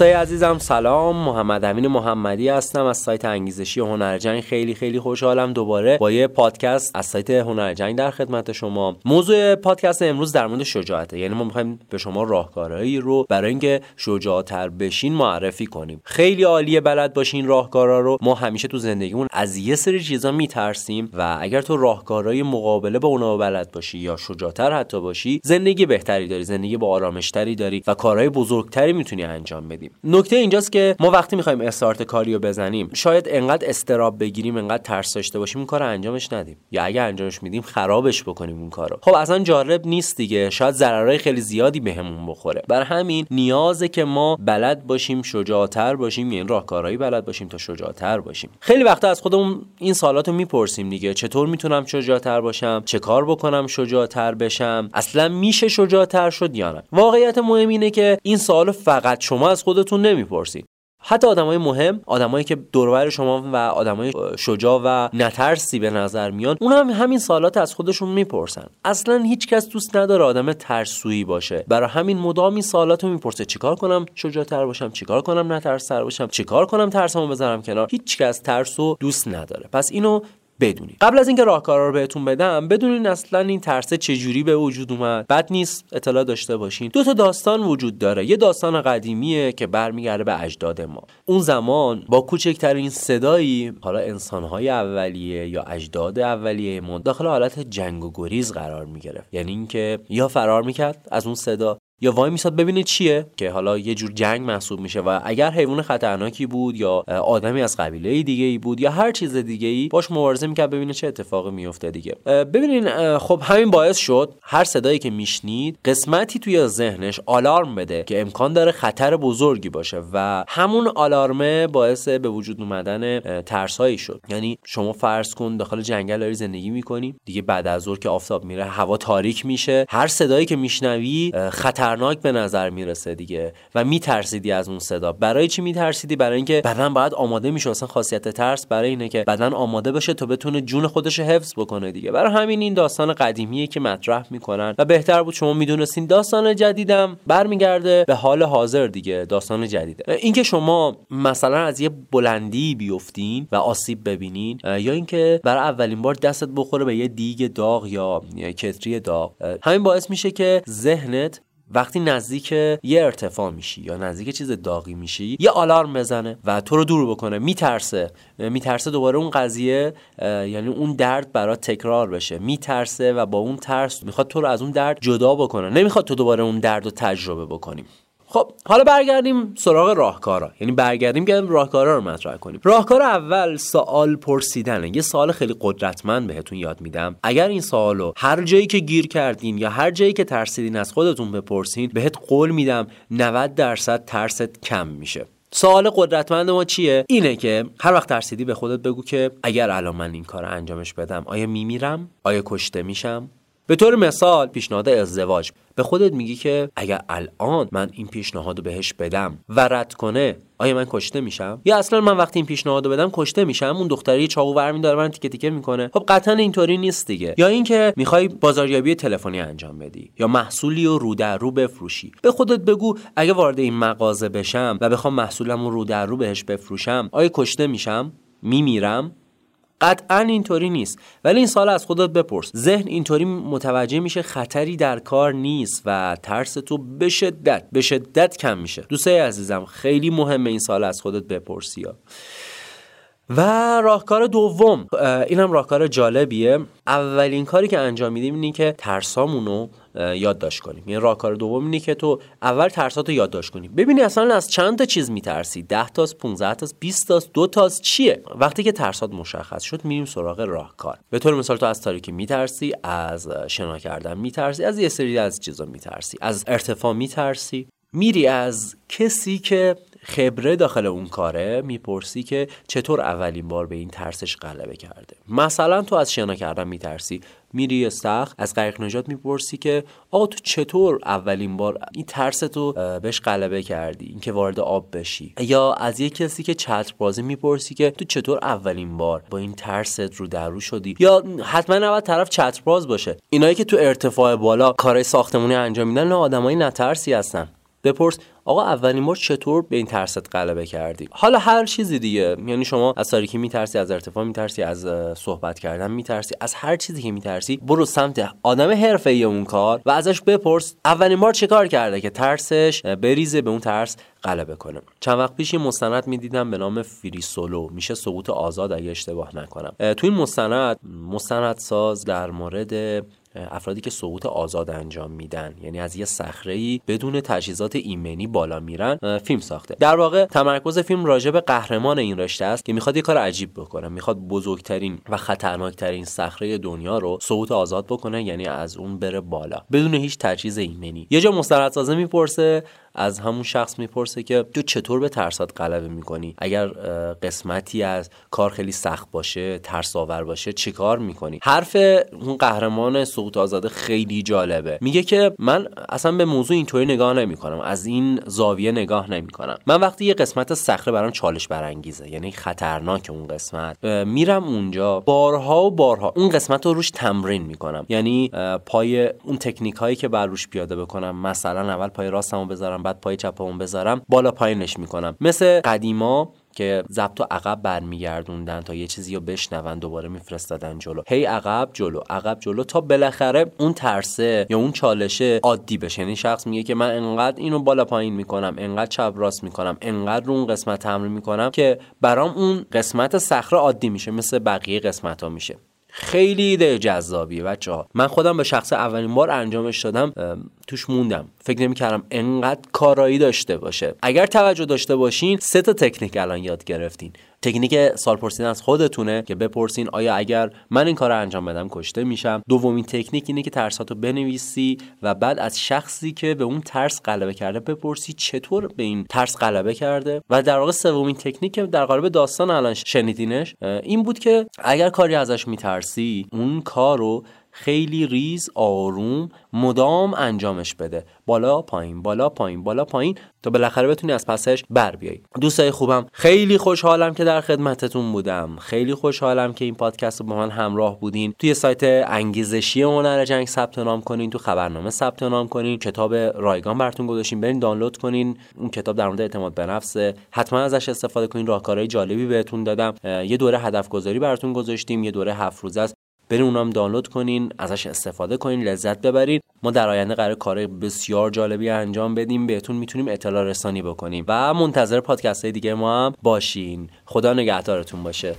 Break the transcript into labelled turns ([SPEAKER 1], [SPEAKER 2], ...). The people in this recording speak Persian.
[SPEAKER 1] دوستای عزیزم سلام. محمد امین محمدی هستم از سایت انگیزشی هنرجنگ خیلی خیلی خوشحالم دوباره با یه پادکست از سایت هنرجنگ در خدمت شما. موضوع پادکست امروز در مورد شجاعته. یعنی ما می‌خوایم به شما راهکارهایی رو برای اینکه شجاعتر بشین معرفی کنیم. خیلی عالیه بلد باشین راهکارا رو. ما همیشه تو زندگیمون از یه سری چیزا میترسیم و اگر تو راهکارهای مقابله با اونها بلد باشی یا شجاعتر حتی باشی زندگی بهتری داری زندگی با آرامشتری داری و کارهای بزرگتری می‌تونی انجام بدیم نکته اینجاست که ما وقتی می‌خوایم استارت کاریو بزنیم شاید انقدر استراب بگیریم انقدر ترس داشته باشیم اون کار انجامش ندیم. یا اگر انجامش میدیم خرابش بکنیم اون کارو. خب اصلا جالب نیست دیگه. شاید ضررهای خیلی زیادی بهمون بخوره. بر همین نیازه که ما بلد باشیم شجاعتر باشیم یعنی راهکارهایی بلد باشیم تا شجاعتر باشیم. خیلی وقتا از خودمون این سوالاتو می‌پرسیم دیگه. چطور می‌تونم شجاعتر باشم؟ چه کار بکنم شجاعتر بشم؟ اصلا میشه شجاعتر شد یا نه؟ واقعیت مهم اینه که این سوال فقط شما از خودتون نمی‌پرسید. حتی آدمای مهم آدمایی که دوربر شما و آدمای شجاع و نترسی به نظر میان اون هم همین سوالات از خودشون می‌پرسن. اصلا هیچکس دوست نداره آدم ترسویی باشه. برای همین مدام این سوالاتو می‌پرسه. چیکار کنم؟ شجاعتر باشم؟ چیکار کنم؟ نترستر باشم؟ چیکار کنم؟ ترسمو بذارم کنار؟ هیچکس ترسو دوست نداره. پس اینو بدونید. قبل از اینکه راهکارا رو بهتون بدم بدونین اصلا این ترسه چجوری به وجود اومد. بد نیست اطلاع داشته باشین. دو تا داستان وجود داره. یه داستان قدیمیه که برمیگرده به اجداد ما. اون زمان با کوچکترین صدایی حالا انسانهای اولیه یا اجداد اولیه ما داخل حالت جنگ و گریز قرار می‌گرفت. یعنی اینکه یا فرار می‌کرد از اون صدا یا وای میساد ببینه چیه؟ که حالا یه جور جنگ محسوب میشه و اگر حیوان خطرناکی بود یا آدمی از قبیله دیگه ای بود یا هر چیز دیگه ای باش مبارزه می‌کرد ببینه چه اتفاقی میفته دیگه. ببینین خب همین باعث شد هر صدایی که میشنید قسمتی توی ذهنش آلارم بده که امکان داره خطر بزرگی باشه و همون آلارمه باعث به وجود اومدن ترسایی شد. یعنی شما فرض کن داخل جنگل داری زندگی می‌کنی دیگه بعد از ظهر که آفتاب میره هوا تاریک میشه هر صدایی که میشنوی خطر خطرناک به نظر می‌رسه دیگه و میترسیدی از اون صدا. برای چی میترسیدی؟ برای اینکه بدن باید آماده میشه. اصلا خاصیت ترس برای اینه که بدن آماده بشه تا بتونه جون خودش حفظ بکنه دیگه. برای همین این داستان قدیمیه که مطرح می‌کنن. و بهتر بود شما می‌دونستین داستان جدیدم برمیگرده به حال حاضر دیگه. داستان جدیده. اینکه شما مثلا از یه بلندی بیفتین و آسیب ببینین یا اینکه برای اولین بار دستت بخوره به یه دیگ داغ یا کتری داغ. همین باعث میشه که ذهنت وقتی نزدیک یه ارتفاع میشی یا نزدیک چیز داغی میشی یه آلارم بزنه و تو رو دور بکنه میترسه. میترسه دوباره اون قضیه یعنی اون درد برات تکرار بشه. میترسه و با اون ترس می‌خواد تو رو از اون درد جدا بکنه. نمی‌خواد تو دوباره اون درد رو تجربه بکنیم خب حالا برگردیم سراغ راهکارا. یعنی برگردیم که راهکارا رو مطرح کنیم. راهکار اول سوال پرسیدنه یه سوال خیلی قدرتمند بهتون یاد میدم. اگر این سوالو هر جایی که گیر کردین یا هر جایی که ترسیدین از خودتون بپرسین بهت قول میدم 90 درصد ترست کم میشه. سوال قدرتمند ما چیه؟ اینه که هر وقت ترسیدی به خودت بگو که اگر الان من این کار انجامش بدم آیا میمیرم؟ آیا کشته میشم؟ به طور مثال پیشنهاد ازدواج. به خودت میگی که اگر الان من این پیشنهاد رو بهش بدم و رد کنه آیا من کشته میشم؟ یا اصلا من وقتی این پیشنهاد رو بدم کشته میشم؟ اون دختری چاقو برمی داره من تیکه تیکه می‌کنه. خب قطعا اینطوری نیست دیگه. یا اینکه می‌خوای بازاریابی تلفنی انجام بدی یا محصولی رو رو در رو بفروشی. به خودت بگو اگه وارد این مغازه بشم و بخوام محصولم رو رو در رو بهش بفروشم آیا کشته میشم؟ میمیرم؟ قطعا اینطوری نیست. ولی این سال از خودت بپرس. ذهن اینطوری متوجه میشه خطری در کار نیست و ترس تو به شدت به شدت کم میشه. دوستای عزیزم خیلی مهمه این سال از خودت بپرسی. و راهکار دوم اینم راهکار جالبیه. اولین کاری که انجام میدیم اینه که ترسامونو یادداشت کنیم. یعنی راهکار دوم اینه که تو اول ترساتو یادداشت کنی. ببینی اصلا از چند تا چیز میترسی؟ 10 تاست 15 تاست 20 تاست 2 تاست چیه؟ وقتی که ترسات مشخص شد میریم سراغ راهکار. به طور مثال تو از تاریکی میترسی از شنا کردن میترسی از یه سری از چیزا میترسی. از ارتفاع میترسی. میری از کسی که خبره داخل اون کاره می‌پرسی که چطور اولین بار به این ترسش غلبه کرده. مثلا تو از شنا کردن میترسی میری سخت از غریق نجات می‌پرسی که آقا تو چطور اولین بار این ترس تو بهش غلبه کردی؟ اینکه وارد آب بشی. یا از یک کسی که چتر بازی می‌پرسی که تو چطور اولین بار با این ترست رو درو شدی؟ یا حتما نباید طرف چتر باز باشه. اینایی که تو ارتفاع بالا کارهای ساختمونی انجام میدن نه آدمای نترسی هستن. بپرس آقا اولین بار چطور به این ترست غلبه کردی؟ حالا هر چیزی دیگه یعنی شما از تاریکی میترسی از ارتفاع میترسی از صحبت کردن میترسی از هر چیزی که میترسی برو سمت آدم حرفه اون کار و ازش بپرس اولین بار چه کار کرده که ترسش بریزه به اون ترس غلبه کنه. چند وقت پیش یه مستند می‌دیدم به نام فری سولو میشه سقوط آزاد اگه اشتباه نکنم. تو این مستند مستند ساز در مورد افرادی که سقوط آزاد انجام میدن. یعنی از یه صخره بدون تجهیزات ایمنی بالا میرن فیلم ساخته. در واقع تمرکز فیلم راجع به قهرمان این رشته است که می‌خواد یه کار عجیب بکنه. می‌خواد بزرگترین و خطرناکترین صخره دنیا رو سقوط آزاد بکنه یعنی از اون بره بالا. بدون هیچ تجهیز ایمنی. یه جا مستندسازه می‌پرسه از همون شخص می‌پرسه که تو چطور به ترسات غلبه می‌کنی؟ اگر قسمتی از کار خیلی سخت باشه ترس آور باشه چیکار می‌کنی؟ حرف اون قهرمان سقوط آزاده خیلی جالبه. میگه که من اصلا به موضوع اینطوری نگاه نمی‌کنم. از این زاویه نگاه نمی‌کنم. من وقتی یه قسمت صخره برام چالش برانگیزه یعنی خطرناک اون قسمت میرم اونجا بارها و بارها اون قسمت رو روش تمرین می‌کنم. یعنی پای اون تکنیک هایی که بر روش پیاده بکنم مثلا اول پای راستمو بذارم بعد پای چپمو بذارم بالا پایینش می‌کنم. مثل قدیما که ضبط و عقب برمیگردوندن تا یه چیزی رو بشنون دوباره میفرستادن جلو. هی عقب جلو عقب جلو تا بالاخره اون ترسه یا اون چالشه عادی بشه. یعنی شخص میگه که من انقدر اینو بالا پایین می‌کنم انقدر چپ راست می‌کنم انقدر رو اون قسمت تمرین می‌کنم که برام اون قسمت صخره عادی میشه مثل بقیه قسمت ها میشه. خیلی ایده جذابیه بچه ها من خودم به شخص اولین بار انجامش دادم توش موندم. فکر نمی‌کردم انقدر کارایی داشته باشه. اگر توجه داشته باشین سه تا تکنیک الان یاد گرفتین. تکنیک سال پرسیدن از خودتونه که بپرسین آیا اگر من این کار رو انجام بدم کشته میشم. دومین تکنیک اینه که ترساتو بنویسی و بعد از شخصی که به اون ترس غلبه کرده بپرسی چطور به این ترس غلبه کرده. و در واقع سومین تکنیک که در قالب داستان الان شنیدینش این بود که اگر کاری ازش میترسی اون کار رو خیلی ریز آروم مدام انجامش بده. بالا پایین بالا پایین بالا پایین تا بالاخره بتونی از پسش بر بیای. دوستای خوبم خیلی خوشحالم که در خدمتتون بودم. خیلی خوشحالم که این پادکست رو با من همراه بودین. توی سایت انگیزشی هنر جنگ ثبت نام کنین تو خبرنامه ثبت نام کنین. کتاب رایگان براتون گذاشتیم برین دانلود کنین. اون کتاب در مورد اعتماد به نفس. حتما ازش استفاده کنین. راهکارهای جالبی بهتون دادم. یه دوره هدف گذاری براتون گذاشتیم. یه دوره هفت روزه است. برین اونام دانلود کنین ازش استفاده کنین لذت ببرین. ما در آینده قرار کار بسیار جالبی انجام بدیم بهتون می‌تونیم اطلاع رسانی بکنیم. و منتظر پادکست های دیگه ما هم باشین. خدا نگهدارتون باشه.